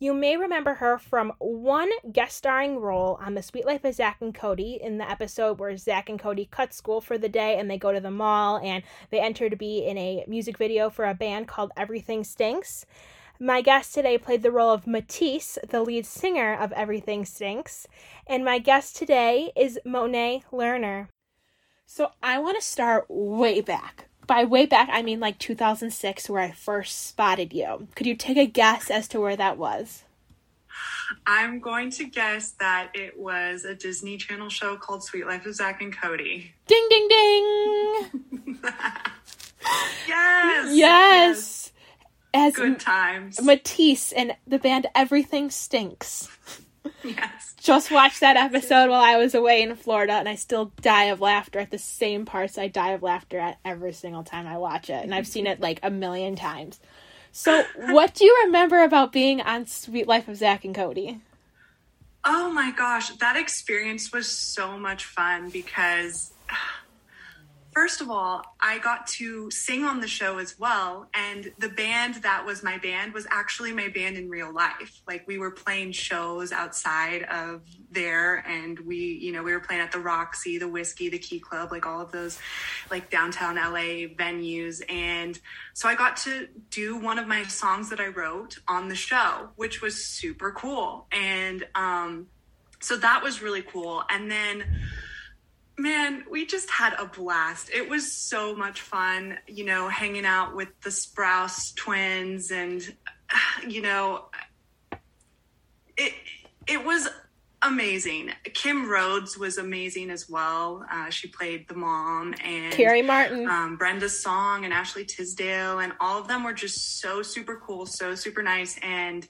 You may remember her from one guest starring role on The Suite Life of Zack and Cody in the episode where Zack and Cody cut school for the day and they go to the mall and they enter to be in a music video for a band called Everything Stinks. My guest today played the role of Matisse, the lead singer of Everything Stinks, and my guest today is Monet Lerner. So I want to start way back by way back, I mean like 2006, where I first spotted you. Could you take a guess as to where that was? I'm going to guess that it was a Disney Channel show called Suite Life of Zack and Cody. Ding, ding, ding! yes! Yes! As Good times. Matisse and the band Everything Stinks. yes. Just watched that episode while I was away in Florida, and I still die of laughter at the same parts I die of laughter at every single time I watch it. And I've seen it like a million times. So, what do you remember about being on Suite Life of Zack and Cody? Oh my gosh, that experience was so much fun because first of all, I got to sing on the show as well. And the band that was my band was actually my band in real life. Like we were playing shows outside of there and we, you know, we were playing at the Roxy, the Whisky, the Key Club, like all of those like downtown LA venues. And so I got to do one of my songs that I wrote on the show, which was super cool. And um so that was really cool. And then Man, we just had a blast. It was so much fun, you know, hanging out with the Sprouse twins and you know it it was amazing. Kim Rhodes was amazing as well. Uh, she played the mom and Carey Martin, um, Brenda Song, and Ashley Tisdale, and all of them were just so super cool, so super nice. And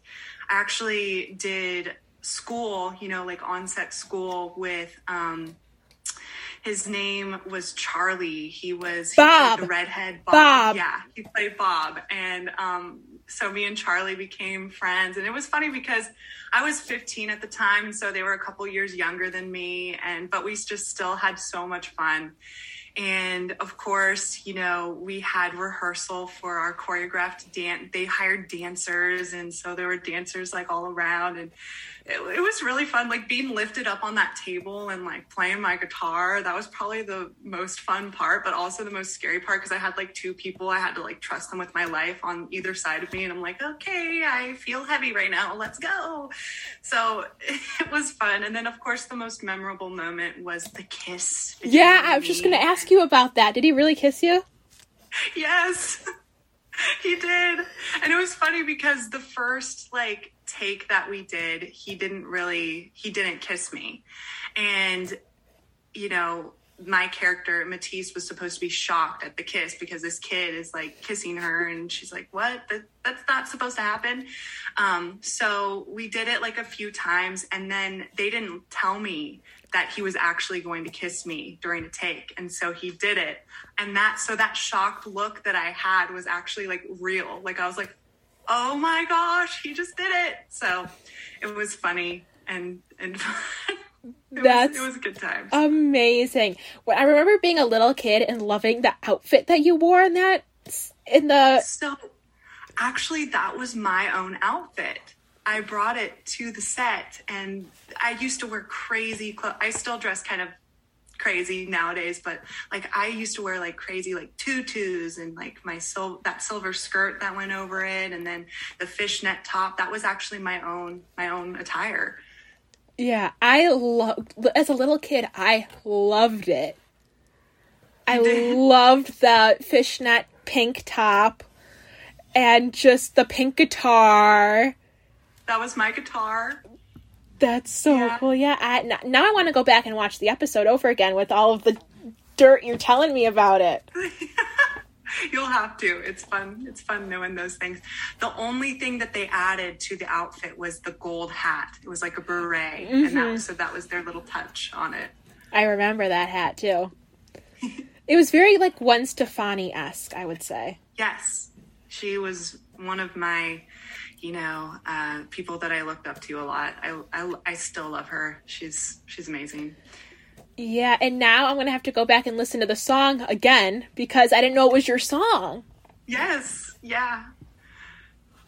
I actually did school, you know, like on set school with um, his name was Charlie. He was he the redhead Bob. Bob. Yeah, he played Bob, and um, so me and Charlie became friends, and it was funny because I was 15 at the time, and so they were a couple years younger than me, and but we just still had so much fun. And of course, you know, we had rehearsal for our choreographed dance. They hired dancers, and so there were dancers like all around, and it, it, was really fun like being lifted up on that table and like playing my guitar that was probably the most fun part but also the most scary part because i had like two people i had to like trust them with my life on either side of me and i'm like okay i feel heavy right now let's go so it was fun and then of course the most memorable moment was the kiss yeah i was just gonna ask you about that did he really kiss you yes he did and it was funny because the first like take that we did, he didn't really he didn't kiss me. And you know, my character Matisse was supposed to be shocked at the kiss because this kid is like kissing her and she's like, "What? That, that's not supposed to happen." Um, so we did it like a few times, and then they didn't tell me that he was actually going to kiss me during a take, and so he did it. And that so that shocked look that I had was actually like real. Like I was like, oh my gosh, he just did it. So it was funny and and it That's was, it was a good time. Amazing. When I remember being a little kid and loving the outfit that you wore in that in the So actually that was my own outfit. I brought it to the set and I used to wear crazy clothes. I still dress kind of crazy nowadays, but like I used to wear like crazy like tutus and like my sil- that silver skirt that went over it, and then the fishnet top. That was actually my own my own attire. Yeah, I loved as a little kid. I loved it. I loved the fishnet pink top and just the pink guitar. That was my guitar. That's so yeah. cool. Yeah, I, now I want to go back and watch the episode over again with all of the dirt you're telling me about it. You'll have to. It's fun. It's fun knowing those things. The only thing that they added to the outfit was the gold hat. It was like a beret, mm-hmm. and that was, so that was their little touch on it. I remember that hat too. it was very like Gwen Stefani esque, I would say. Yes, she was one of my you know, uh, people that I looked up to a lot. I, I, I still love her. She's she's amazing. Yeah, and now I'm gonna have to go back and listen to the song again because I didn't know it was your song. Yes, yeah.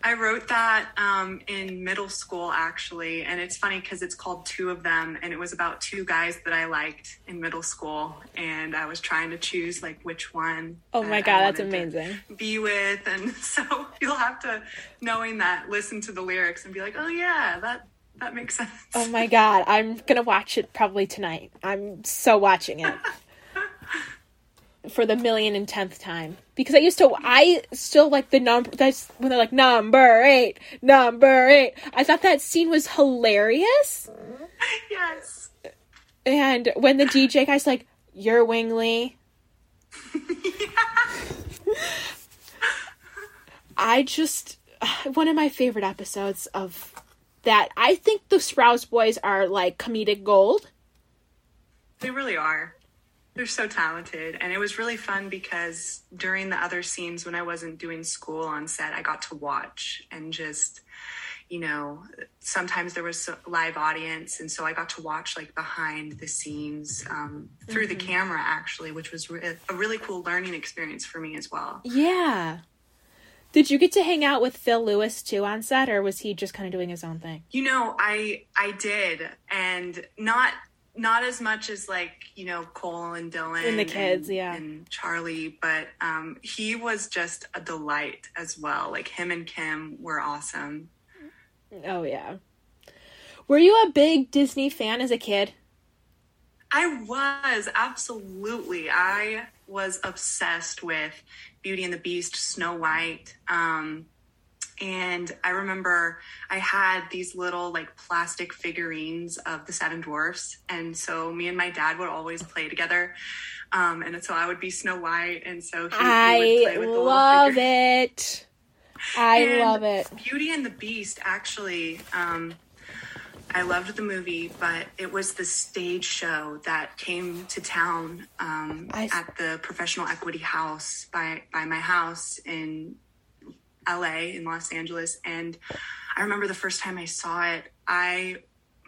I wrote that um, in middle school, actually. And it's funny because it's called Two of Them. And it was about two guys that I liked in middle school. And I was trying to choose, like, which one. Oh my God, that's amazing. Be with. And so you'll have to, knowing that, listen to the lyrics and be like, oh, yeah, that, that makes sense. Oh my God, I'm gonna watch it probably tonight. I'm so watching it. For the million and tenth time. Because I used to, I still like the number, that's when they're like, number eight, number eight. I thought that scene was hilarious. yes. And when the DJ guy's like, you're Wingley. I just one of my favorite episodes of that. I think the Sprouse Boys are like comedic gold. They really are. They're so talented. And it was really fun because during the other scenes when I wasn't doing school on set, I got to watch and just, you know, sometimes there was a live audience. And so I got to watch like behind the scenes um, through the camera, actually, which was re- a really cool learning experience for me as well. Yeah. Did you get to hang out with Phil Lewis too on set, or was he just kind of doing his own thing? You know, I I did, and not not as much as like you know Cole and Dylan And the kids, yeah. and Charlie, but um, he was just a delight as well. Like him and Kim were awesome. Oh yeah. Were you a big Disney fan as a kid? I was absolutely. I was obsessed with Beauty and the Beast, Snow White. Um, and I remember I had these little like plastic figurines of the Seven Dwarfs. And so me and my dad would always play together. Um, and so I would be Snow White. And so he, he would I play with the little love it. I And love it. Beauty and the Beast, actually, um, I loved the movie, but it was the stage show that came to town um, I at the Professional Equity House by by my house in L.A. in Los Angeles, and I remember the first time I saw it, I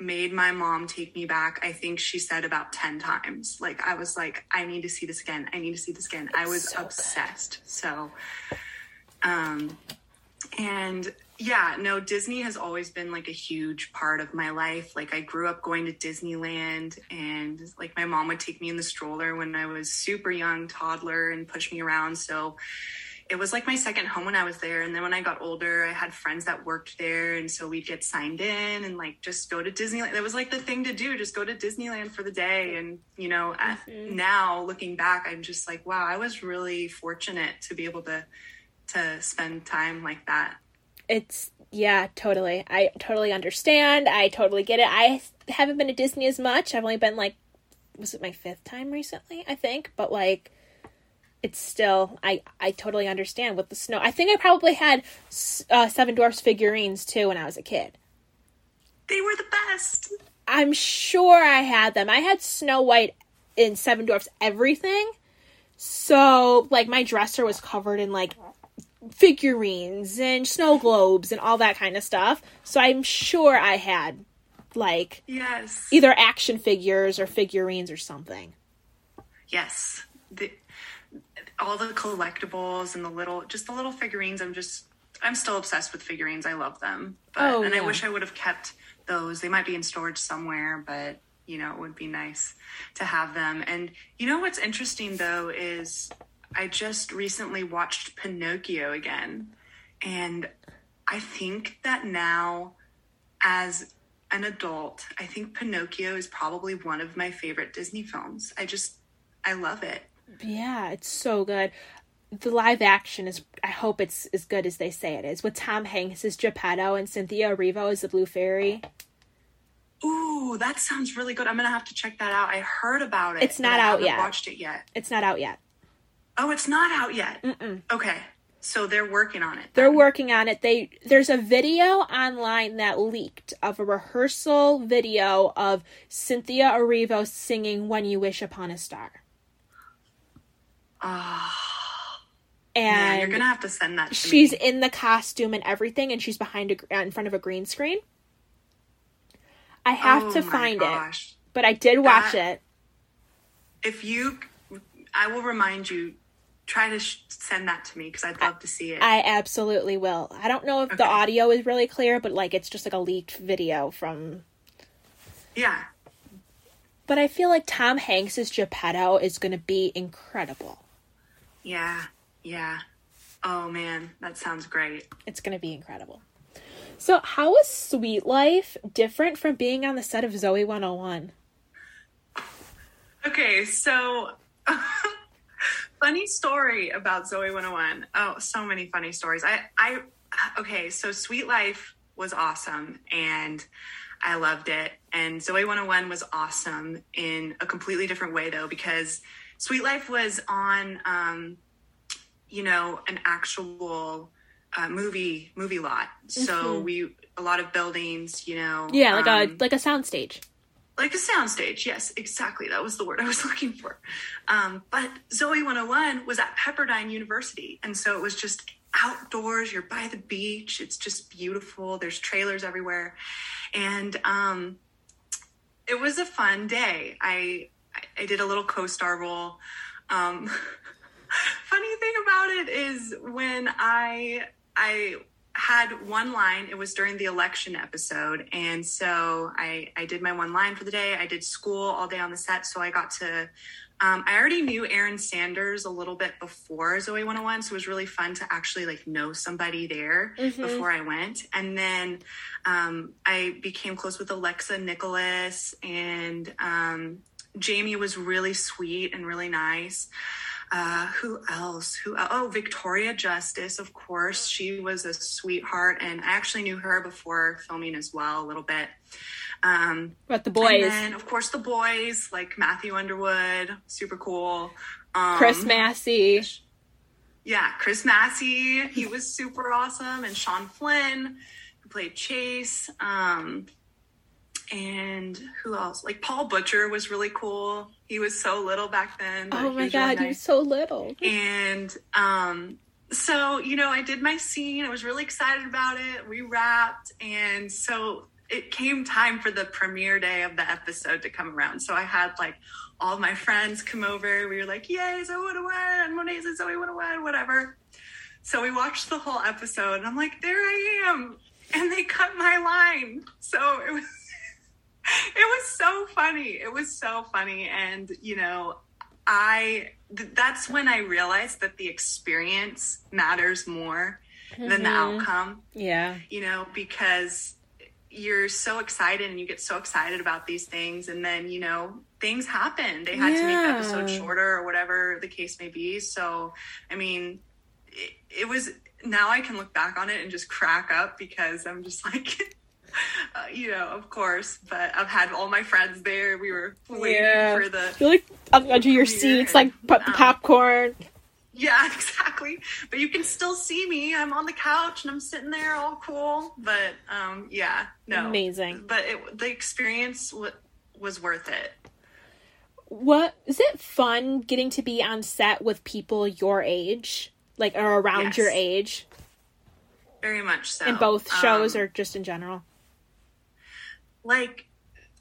made my mom take me back. I think she said about 10 times. Like, I was like, I need to see this again. I need to see this again. I was so good. obsessed. So, um, and yeah, no, Disney has always been like a huge part of my life. Like, I grew up going to Disneyland, and like, my mom would take me in the stroller when I was super young, toddler, and push me around. So, it was like my second home when I was there. And then when I got older, I had friends that worked there. And so we'd get signed in and like just go to Disneyland. That was like the thing to do, just go to Disneyland for the day. And, you know, at- mm-hmm. now looking back, I'm just like, wow, I was really fortunate to be able to to spend time like that. It's yeah, totally. I totally understand. I totally get it. I haven't been to Disney as much. I've only been like was it my fifth time recently, I think, but like it's still I I totally understand with the snow. I think I probably had uh, Seven Dwarfs figurines too when I was a kid. They were the best. I'm sure I had them. I had Snow White in Seven Dwarfs everything. So, like, my dresser was covered in, like, figurines and snow globes and all that kind of stuff. So, I'm sure I had, like, Yes. either action figures or figurines or something. Yes. The, all the collectibles and the little, just the little figurines. I'm just, I'm still obsessed with figurines. I love them. But, Oh, and yeah. I wish I would have kept those. They might be in storage somewhere, but you know, it would be nice to have them. And you know what's interesting though is I just recently watched Pinocchio again. And I think that now, as an adult, I think Pinocchio is probably one of my favorite Disney films. I just, I love it. Yeah, it's so good. The live action is, I hope it's as good as they say it is. With Tom Hanks as Geppetto and Cynthia Erivo as the Blue Fairy. Ooh, that sounds really good. I'm gonna have to check that out. I heard about it. It's not out yet. Watched it yet? It's not out yet. Oh, it's not out yet. Mm-mm. Okay, so they're working on it. They're working on it. They there's a video online that leaked of a rehearsal video of Cynthia Erivo singing "When You Wish Upon a Star," Ah, and man, you're gonna have to send that. To she's me. in the costume and everything, and she's behind a in front of a green screen. I have Oh to find it, but I did watch That- it. If you, I will remind you try to sh- send that to me because I'd love to see it. I absolutely will. I don't know if the audio is really clear, but like it's just like a leaked video from. yeah. But I feel like Tom Hanks's Geppetto is going to be incredible. Yeah. Yeah. Oh man, that sounds great. It's going to be incredible. So, how is Suite Life different from being on the set of Zoey 101? Okay, so funny story about Zoey 101. Oh, so many funny stories. I I okay, so Suite Life was awesome and I loved it. And Zoey 101 was awesome in a completely different way though because Suite Life was on um you know, an actual uh, movie movie lot. So Mhm. we a lot of buildings, you know. Yeah, like um, a like a soundstage. like a soundstage yes exactly that was the word i was looking for um, but zoey 101 was at pepperdine university and so it was just outdoors you're by the beach it's just beautiful there's trailers everywhere and um, it was a fun day i i did a little co-star role. Um, funny thing about it is when i i had one line it was during the election episode. And so i i did my one line for the day. I did school all day on the set. So i got to um, i already knew erin sanders a little bit before zoey 101 so it was really fun to actually like know somebody there Mhm. before i went. And then um, i became close with alexa nikolas and um, jamie was really sweet and really nice uh, who else? Who? Oh, Victoria Justice, of course. She was a sweetheart, and I actually knew her before filming as well, a little bit. Um, But the And boys, then, of course, the boys like Matthew Underwood, super cool. Um, Chris Massey. yeah, Chris Massey, he was super awesome, and Sean Flynn, who played Chase. Um, and who else? Like Paul Butcher was really cool. He was so little back then. Oh my really god, nice. you're so little. and um so you know i did my scene. I was really excited about it. We wrapped and so it came time for the premiere day of the episode to come around. So i had like all my friends come over. We were like yay zoe would have won. Monet's and zoe would won whatever. So we watched the whole episode and i'm like there i am. And they cut my line. So it was was so funny it was so funny and you know I th- that's when I realized that the experience matters more than the Mhm. outcome, Yeah. you know, because you're so excited and you get so excited about these things and then, you know, things happen. They had to make the episode shorter or whatever the case may be. So, I mean, it, it was now I can look back on it and just crack up because I'm just like Uh, you know, of course, but I've had all my friends there. We were waiting Yeah. for the You're like on the edge of your seats, like put the Um, popcorn. yeah, exactly. But you can still see me. I'm on the couch and I'm sitting there all cool. But um, yeah, no, Amazing. But it, the experience w- was worth it. What is it fun getting to be on set with people your age, like or around Yes. your age, Very much so. in both shows Um, or just in general? Like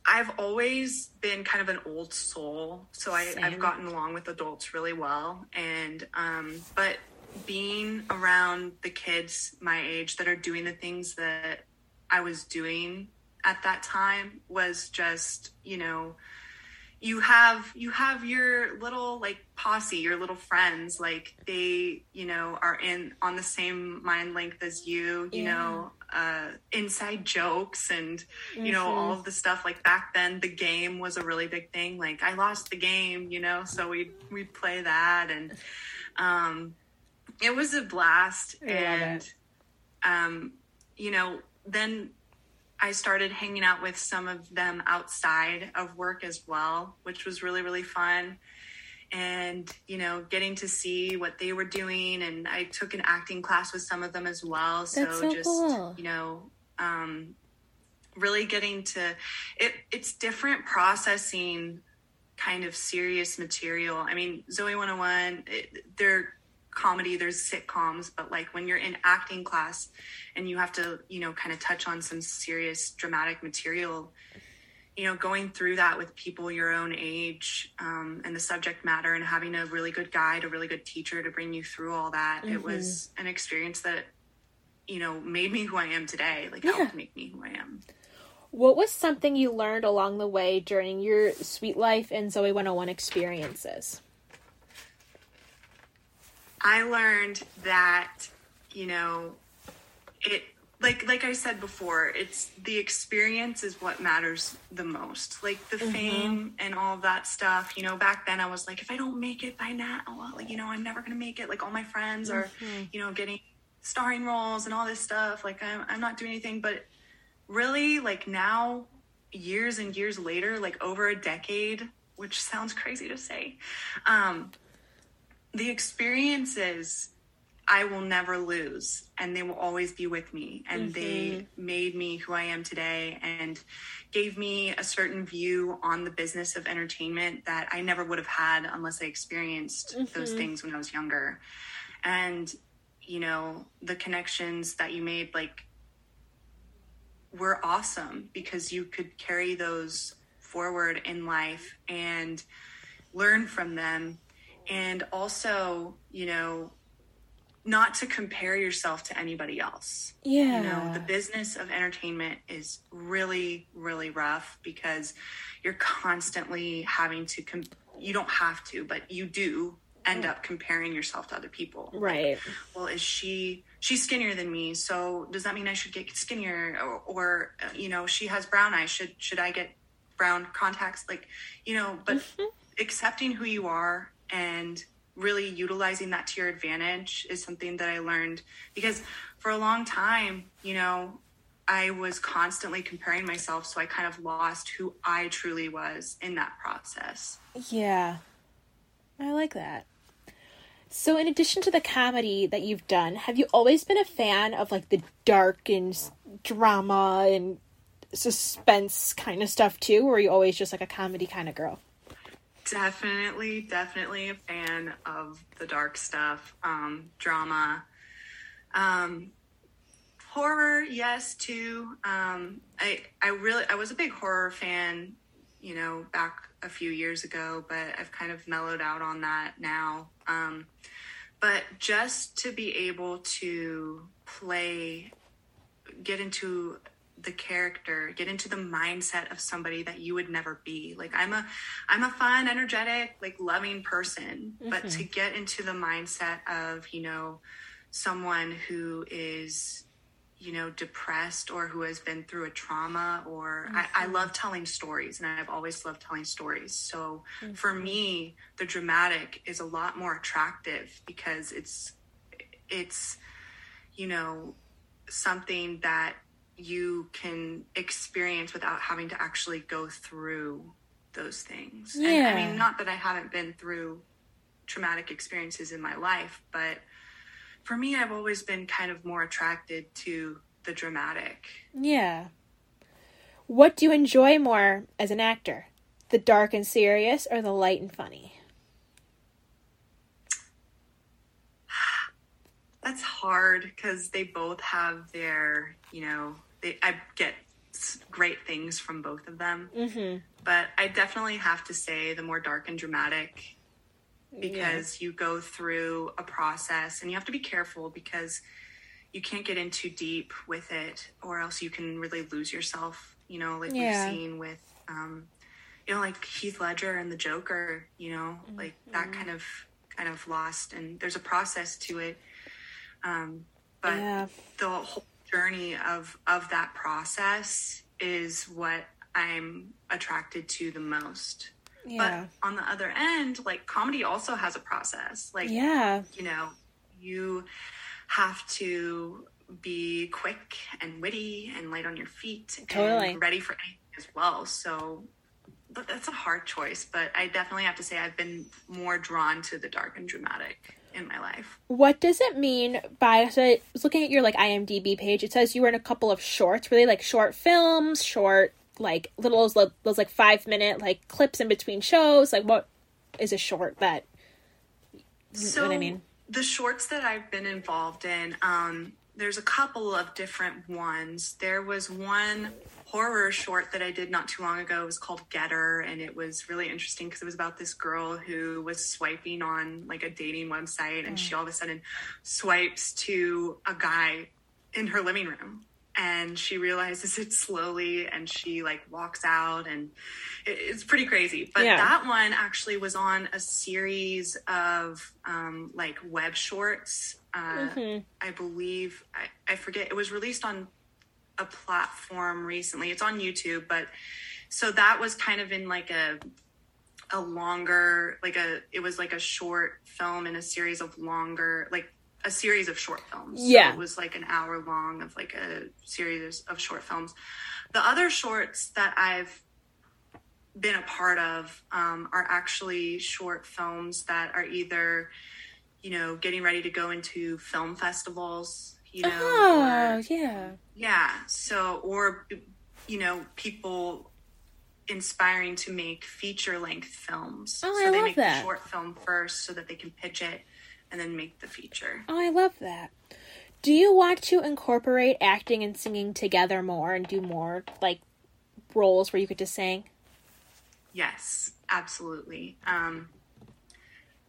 I've always been kind of an old soul, so I, I've gotten along with adults really well. And um, but being around the kids my age that are doing the things that I was doing at that time was just you know you have you have your little like posse your little friends like they you know are in on the same mind length as you you Yeah. know uh inside jokes and you know Mhm. all of the stuff. Like back then the game was a really big thing. Like i lost the game you know so we we'd play that. And um it was a blast. I and um you know then I started hanging out with some of them outside of work as well, which was really, really fun. And, you know, getting to see what they were doing. And I took an acting class with some of them as well. So, so just, cool. you know, um, really getting to it, it's different processing kind of serious material. I mean, Zoey 101, it, they're comedy, there's sitcoms, but like when you're in acting class and you have to, you know, kind of touch on some serious dramatic material, you know, going through that with people your own age um, and the subject matter and having a really good guide, a really good teacher to bring you through all that, it was an experience that, you know, made me who I am today, like Yeah. helped make me who I am. What was something you learned along the way during your Suite Life and Zoey 101 experiences? I learned that, you know, it like like I said before, it's the experience is what matters the most. Like the fame and all that stuff. You know, back then I was like, if I don't make it by now, well, like, you know, I'm never gonna make it. Like all my friends are, you know, getting starring roles and all this stuff. Like I'm I'm not doing anything. But really, like now, years and years later, like over a decade, which sounds crazy to say, um, the experiences I will never lose and they will always be with me and they mm-hmm. made me who I am today and gave me a certain view on the business of entertainment that I never would have had unless I experienced those mm-hmm. things when I was younger. And you know the connections that you made like were awesome because you could carry those forward in life and learn from them and also you know not to compare yourself to anybody else. Yeah. you know the business of entertainment is really really rough because you're constantly having to com- you don't have to but you do end up comparing yourself to other people. Right. well is she she's skinnier than me so does that mean i should get skinnier? Or, or you know she has brown eyes should should i get brown contacts? Like you know but mm-hmm. accepting who you are and really utilizing that to your advantage is something that i learned because for a long time you know i was constantly comparing myself so i kind of lost who i truly was in that process Yeah. I like that. So, in addition to the comedy that you've done, have you always been a fan of like the dark and drama and suspense kind of stuff too? Or are you always just like a comedy kind of girl? Definitely definitely a fan of the dark stuff um drama. Um horror yes too. Um i i really i was a big horror fan you know back a few years ago but i've kind of mellowed out on that now. Um but just to be able to play get into the character get into the mindset of somebody that you would never be. Like i'm a i'm a fun energetic like loving person but mm-hmm. to get into the mindset of you know someone who is you know depressed or who has been through a trauma or I, I mm-hmm. love telling stories and i've always loved telling stories. So for mm-hmm. me the dramatic is a lot more attractive because it's it's you know something that you can experience without having to actually go through those things. And I mean, not that I haven't been through traumatic experiences in my life, but for me, I've always been kind of more attracted to the dramatic. Yeah. What do you enjoy more as an actor? The dark and serious or the light and funny? That's hard because they both have their, you know, they, I get great things from both of them. Mm-hmm. But I definitely have to say the more dark and dramatic because you go through a process and you have to be careful because you can't get in too deep with it or else you can really lose yourself you know like Yeah. we've seen with um you know like heath ledger and the joker you know like that kind of kind of lost and there's a process to it um but Yeah. the whole journey of of that process is what i'm attracted to the most Yeah. but on the other end, like comedy also has a process. Like, yeah. you know, you have to be quick and witty and light on your feet Totally. and ready for anything as well. So that's a hard choice, but I definitely have to say I've been more drawn to the dark and dramatic in my life. What does it mean by so I was looking at your like IMDb page, it says you were in a couple of shorts, really like short films, short like little those, those like five minute like clips in between shows. Like what is a short that So what I mean? the shorts that I've been involved in, um, there's a couple of different ones. There was one horror short that I did not too long ago. It was called Getter, and it was really interesting because it was about this girl who was swiping on like a dating website, and she mm. all of a sudden swipes to a guy in her living room and she realizes it slowly and she like walks out and it, it's pretty crazy but Yeah. that one actually was on a series of um, like web shorts uh, Mhm. i believe I, I forget it was released on a platform recently it's on youtube but so that was kind of in like a a longer like a it was like a short film in a series of longer like a series of short films So Yeah. it was like an hour long of like a series of short films the other shorts that i've been a part of um, are actually short films that are either you know getting ready to go into film festivals you know or- Oh, yeah. yeah. So, or, you know, people inspiring to make feature length films. Oh, so I they love make that. the short film first so that they can pitch it and then make the feature. Oh, I love that. Do you want to incorporate acting and singing together more and do more like roles where you could just sing? Yes, absolutely. Um,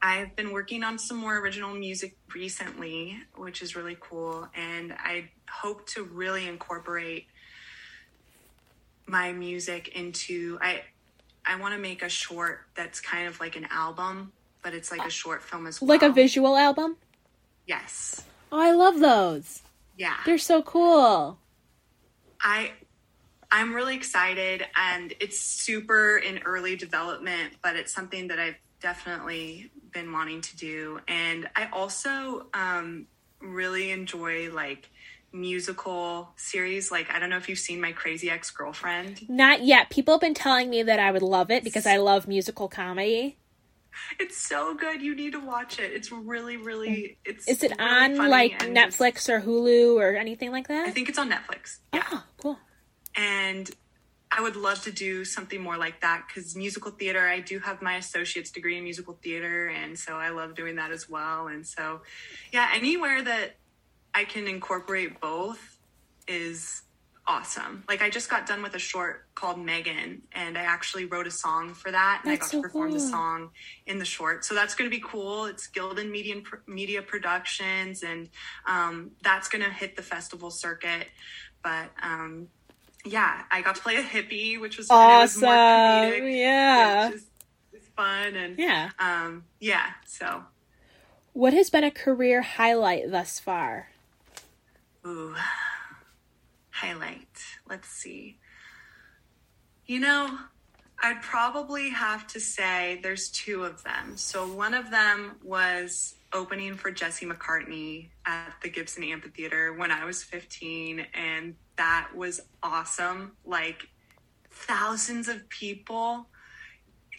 I've been working on some more original music recently, which is really cool. And I hope to really incorporate my music into I I want to make a short that's kind of like an album, but it's like a short film as well. Like a visual album? Yes. Oh, I love those. Yeah. They're so cool. I I'm really excited and it's super in early development, but it's something that I've definitely been wanting to do. And I also um really enjoy like musical series. Like I don't know if you've seen my crazy ex girlfriend. Not yet. People have been telling me that I would love it because I love musical comedy. It's so good. You need to watch it. It's really, really it's Is it really on like Netflix or Hulu or anything like that? I think it's on Netflix. Yeah. Oh, cool. and I would love to do something more like that because musical theater, I do have my associate's degree in musical theater, and so I love doing that as well. And so, yeah, anywhere that I can incorporate both is awesome. Like I just got done with a short called Megan, and I actually wrote a song for that, and That's I got so to perform the song in the short. So that's going to be cool. It's Gildan Media Media Productions, and um, that's going to hit the festival circuit. But um, yeah, I got to play a hippie, which was was Awesome. more comedic, Yeah. which is, is fun and Yeah. um, yeah. So What has been a career highlight thus far? Ooh. Highlight. Let's see. You know, I'd probably have to say there's two of them. So one of them was opening for Jesse McCartney at the Gibson Amphitheater when I was 15 and that was awesome. Like thousands of people,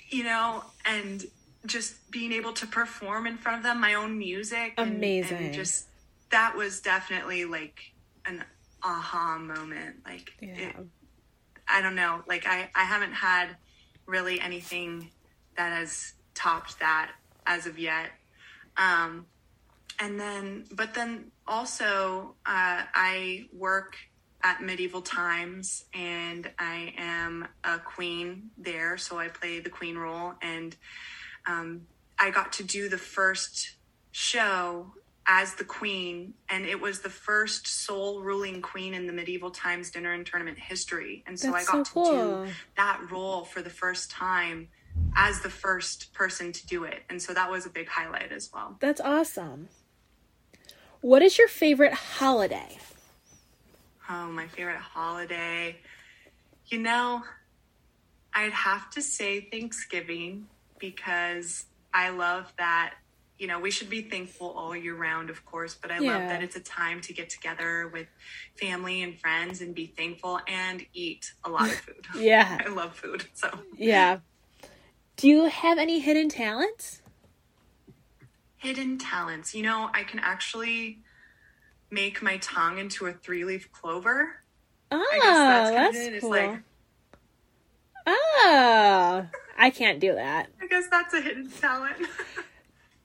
you know, and just being able to perform in front of them my own music and- Amazing. and just that was definitely like an aha moment like it, i don't know like I, I haven't had really anything that has topped that as of yet. Um and then but then also uh, i work at medieval times and i am a queen there so i play the queen role. And um, I got to do the first show as the queen, and it was the first sole ruling queen in the medieval times dinner and tournament history. And so That's I got so to cool. do that role for the first time as the first person to do it. And so that was a big highlight as well. That's awesome. What is your favorite holiday? Oh, my favorite holiday. You know, I'd have to say Thanksgiving because I love that. You know, we should be thankful all year round, of course, but I love that it's a time to get together with family and friends and be thankful and eat a lot of food. Yeah. I love food. So, Yeah. Do you have any hidden talents? hidden talents. You know, I can actually make my tongue into a three leaf clover. Oh, I guess that's, ah, kind that's of it. It's cool. like, oh, I can't do that. I guess that's a hidden talent.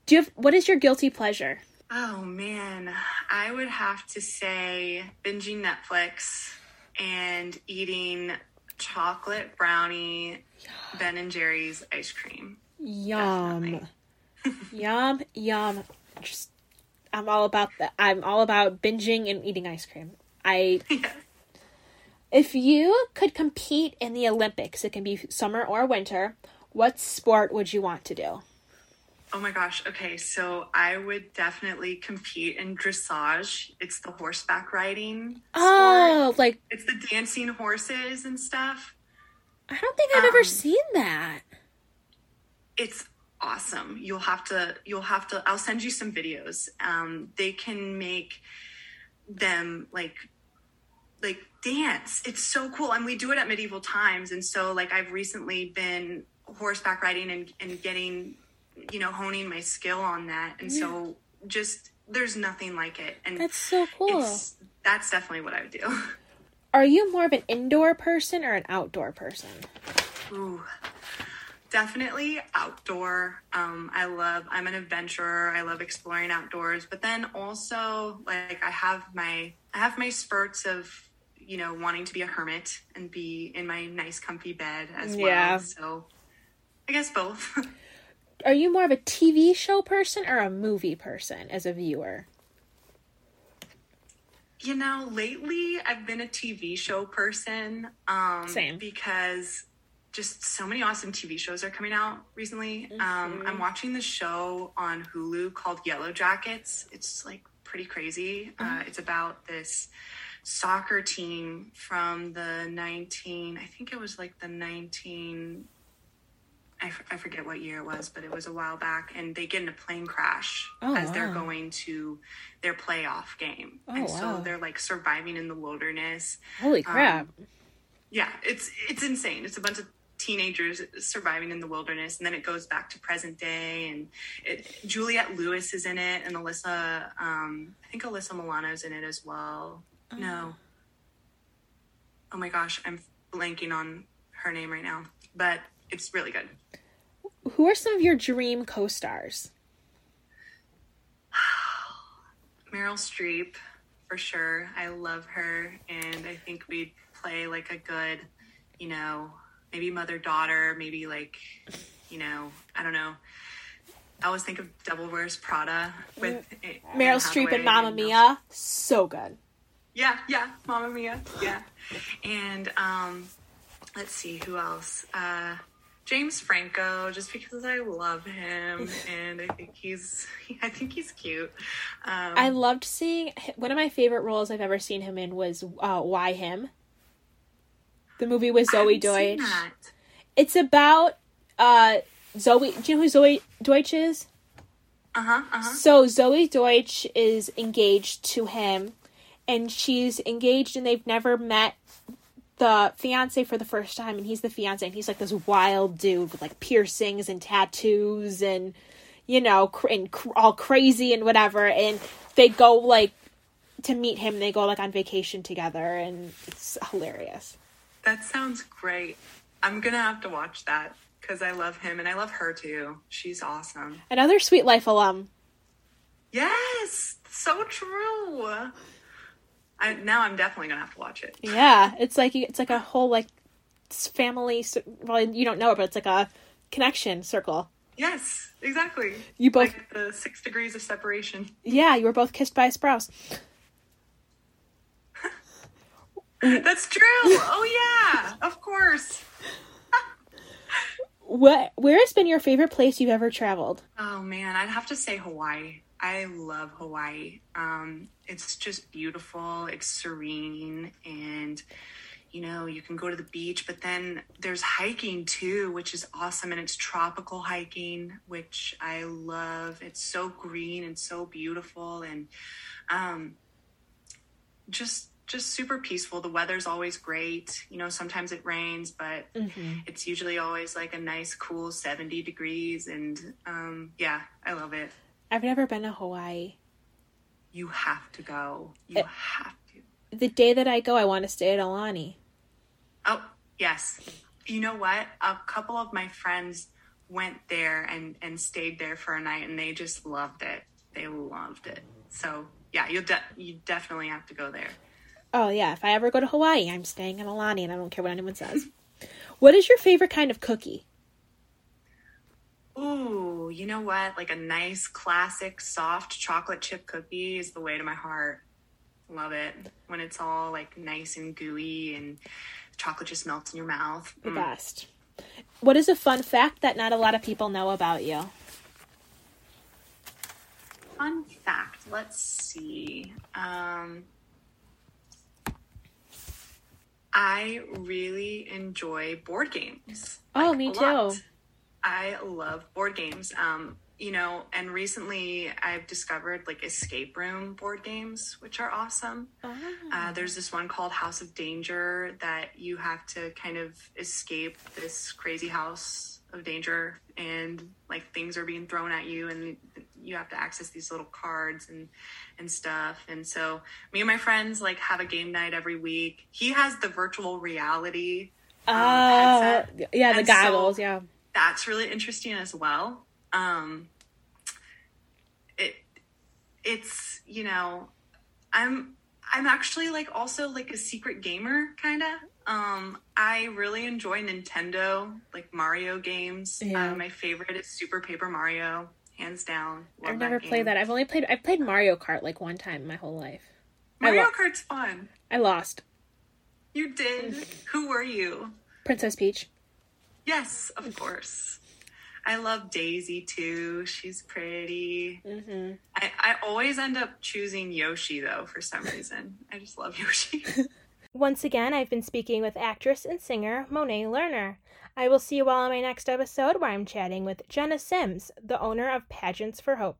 Do you have what is your guilty pleasure? Oh man, I would have to say binging Netflix and eating chocolate brownie Ben and Jerry's ice cream. Yum. yum, yum. Just I'm all about that. I'm all about binging and eating ice cream. I Yeah. if you could compete in the Olympics, it can be summer or winter, what sport would you want to do? Oh my gosh. Okay, so I would definitely compete in dressage. It's the horseback riding. Oh, sport. like it's the dancing horses and stuff. I don't think I've ever Um, seen that. it's awesome you'll have to you'll have to i'll send you some videos um they can make them like like dance it's so cool and we do it at medieval times and so like i've recently been horseback riding and, and getting you know honing my skill on that and so just there's nothing like it and That's so cool. that's definitely what i would do Are you more of an indoor person or an outdoor person? Ooh, definitely outdoor. Um, I love. I'm an adventurer. I love exploring outdoors. But then also, like, I have my I have my spurts of you know wanting to be a hermit and be in my nice, comfy bed as Yeah. well. So, I guess both. Are you more of a TV show person or a movie person as a viewer? You know, lately I've been a TV show person. Um, Same. Because just so many awesome TV shows are coming out recently. Um, I'm watching the show on Hulu called Yellowjackets. It's like pretty crazy. Uh, it's about this soccer team from the 19, I think it was like the 19. I, f- I forget what year it was, but it was a while back, and they get in a plane crash Oh, as they're going to their playoff game, Oh, and so wow. they're like surviving in the wilderness. Holy crap. Um, Yeah, it's it's insane. It's a bunch of teenagers surviving in the wilderness, and then it goes back to present day. And it, Juliette Lewis is in it, and Alyssa, um, I think Alyssa Milano's in it as well. No, oh my gosh, I'm blanking on her name right now, but it's really good. Who are some of your dream co-stars? Meryl Streep, for sure. I love her, and I think we'd play like a good, you know, maybe mother daughter, maybe like, you know, I don't know. I always think of Devil Wears Prada with Anne Meryl Streep and Mamma Mia. So good. Yeah, yeah, Mamma Mia, yeah. And um, let's see who else. Uh, James Franco, just because I love him and I think he's, I think he's cute. Um, I loved seeing one of my favorite roles I've ever seen him in was uh, Why Him? The movie with Zoey Deutch. It's about uh, Zoey. Do you know who Zoey Deutch is? Uh huh. Uh huh. So Zoey Deutch is engaged to him, and she's engaged, and they've never met the fiance for the first time, and he's the fiance, and he's like this wild dude with like piercings and tattoos, and you know, cr- and cr- all crazy and whatever. And they go like to meet him. They go like on vacation together, and it's hilarious. That sounds great. I'm gonna have to watch that because I love him and I love her too. She's awesome. Another Suite Life alum. Yes, so true. I now I'm definitely gonna have to watch it. Yeah, it's like it's like a whole like family. Well, you don't know it, but it's like a connection circle. Yes, exactly. You both, Like the six degrees of separation. yeah, you were both kissed by a sprouse. That's true. Oh yeah, of course. What? Where has been your favorite place you've ever traveled? Oh man, I'd have to say Hawaii. I love Hawaii. Um, it's just beautiful. It's serene, and you know you can go to the beach. But then there's hiking too, which is awesome, and it's tropical hiking, which I love. It's so green and so beautiful, and um, just just super peaceful. The weather's always great. You know, sometimes it rains, but it's usually always like a nice, cool 70 degrees. And um, yeah, I love it. I've never been to Hawaii. You have to go. You Eh. have to. The day that I go, I want to stay at Aulani. Oh, yes. You know what? A couple of my friends went there and, and stayed there for a night and they just loved it. they loved it. So yeah, you'll de- you definitely have to go there. Oh yeah, if I ever go to Hawaii, I'm staying at Aulani and I don't care what anyone says. what is your favorite kind of cookie? Ooh, you know what? Like a nice classic soft chocolate chip cookie is the way to my heart. Love it when it's all like nice and gooey and chocolate just melts in your mouth. The Mm. best. What is a fun fact that not a lot of people know about you? Fun fact. Let's see. Um, I really enjoy board games. Oh, like, me too. lot. I love board games. Um, you know, and recently I've discovered like escape room board games, which are awesome. Uh, there's this one called House of Danger that you have to kind of escape this crazy house of danger, and like things are being thrown at you, and you have to access these little cards and and stuff. And so, me and my friends like have a game night every week. He has the virtual reality. Oh, headset. yeah, the And so- goggles, yeah. That's really interesting as well. Um, it it's you know i'm i'm actually like also like a secret gamer kind of um i really enjoy nintendo like mario games Yeah. uh, my favorite is super paper mario hands down Love I've never game. played that. I've only played I've played Mario Kart like one time in my whole life. Mario lo- kart's fun I lost. you did who were you Princess Peach. Yes of course i love daisy too she's pretty Mm-hmm. I, I always end up choosing Yoshi though for some reason. I just love Yoshi. Once again, I've been speaking with actress and singer Monet Lerner. I will see you all in my next episode where I'm chatting with Jenna Sims, the owner of Pageants for Hope.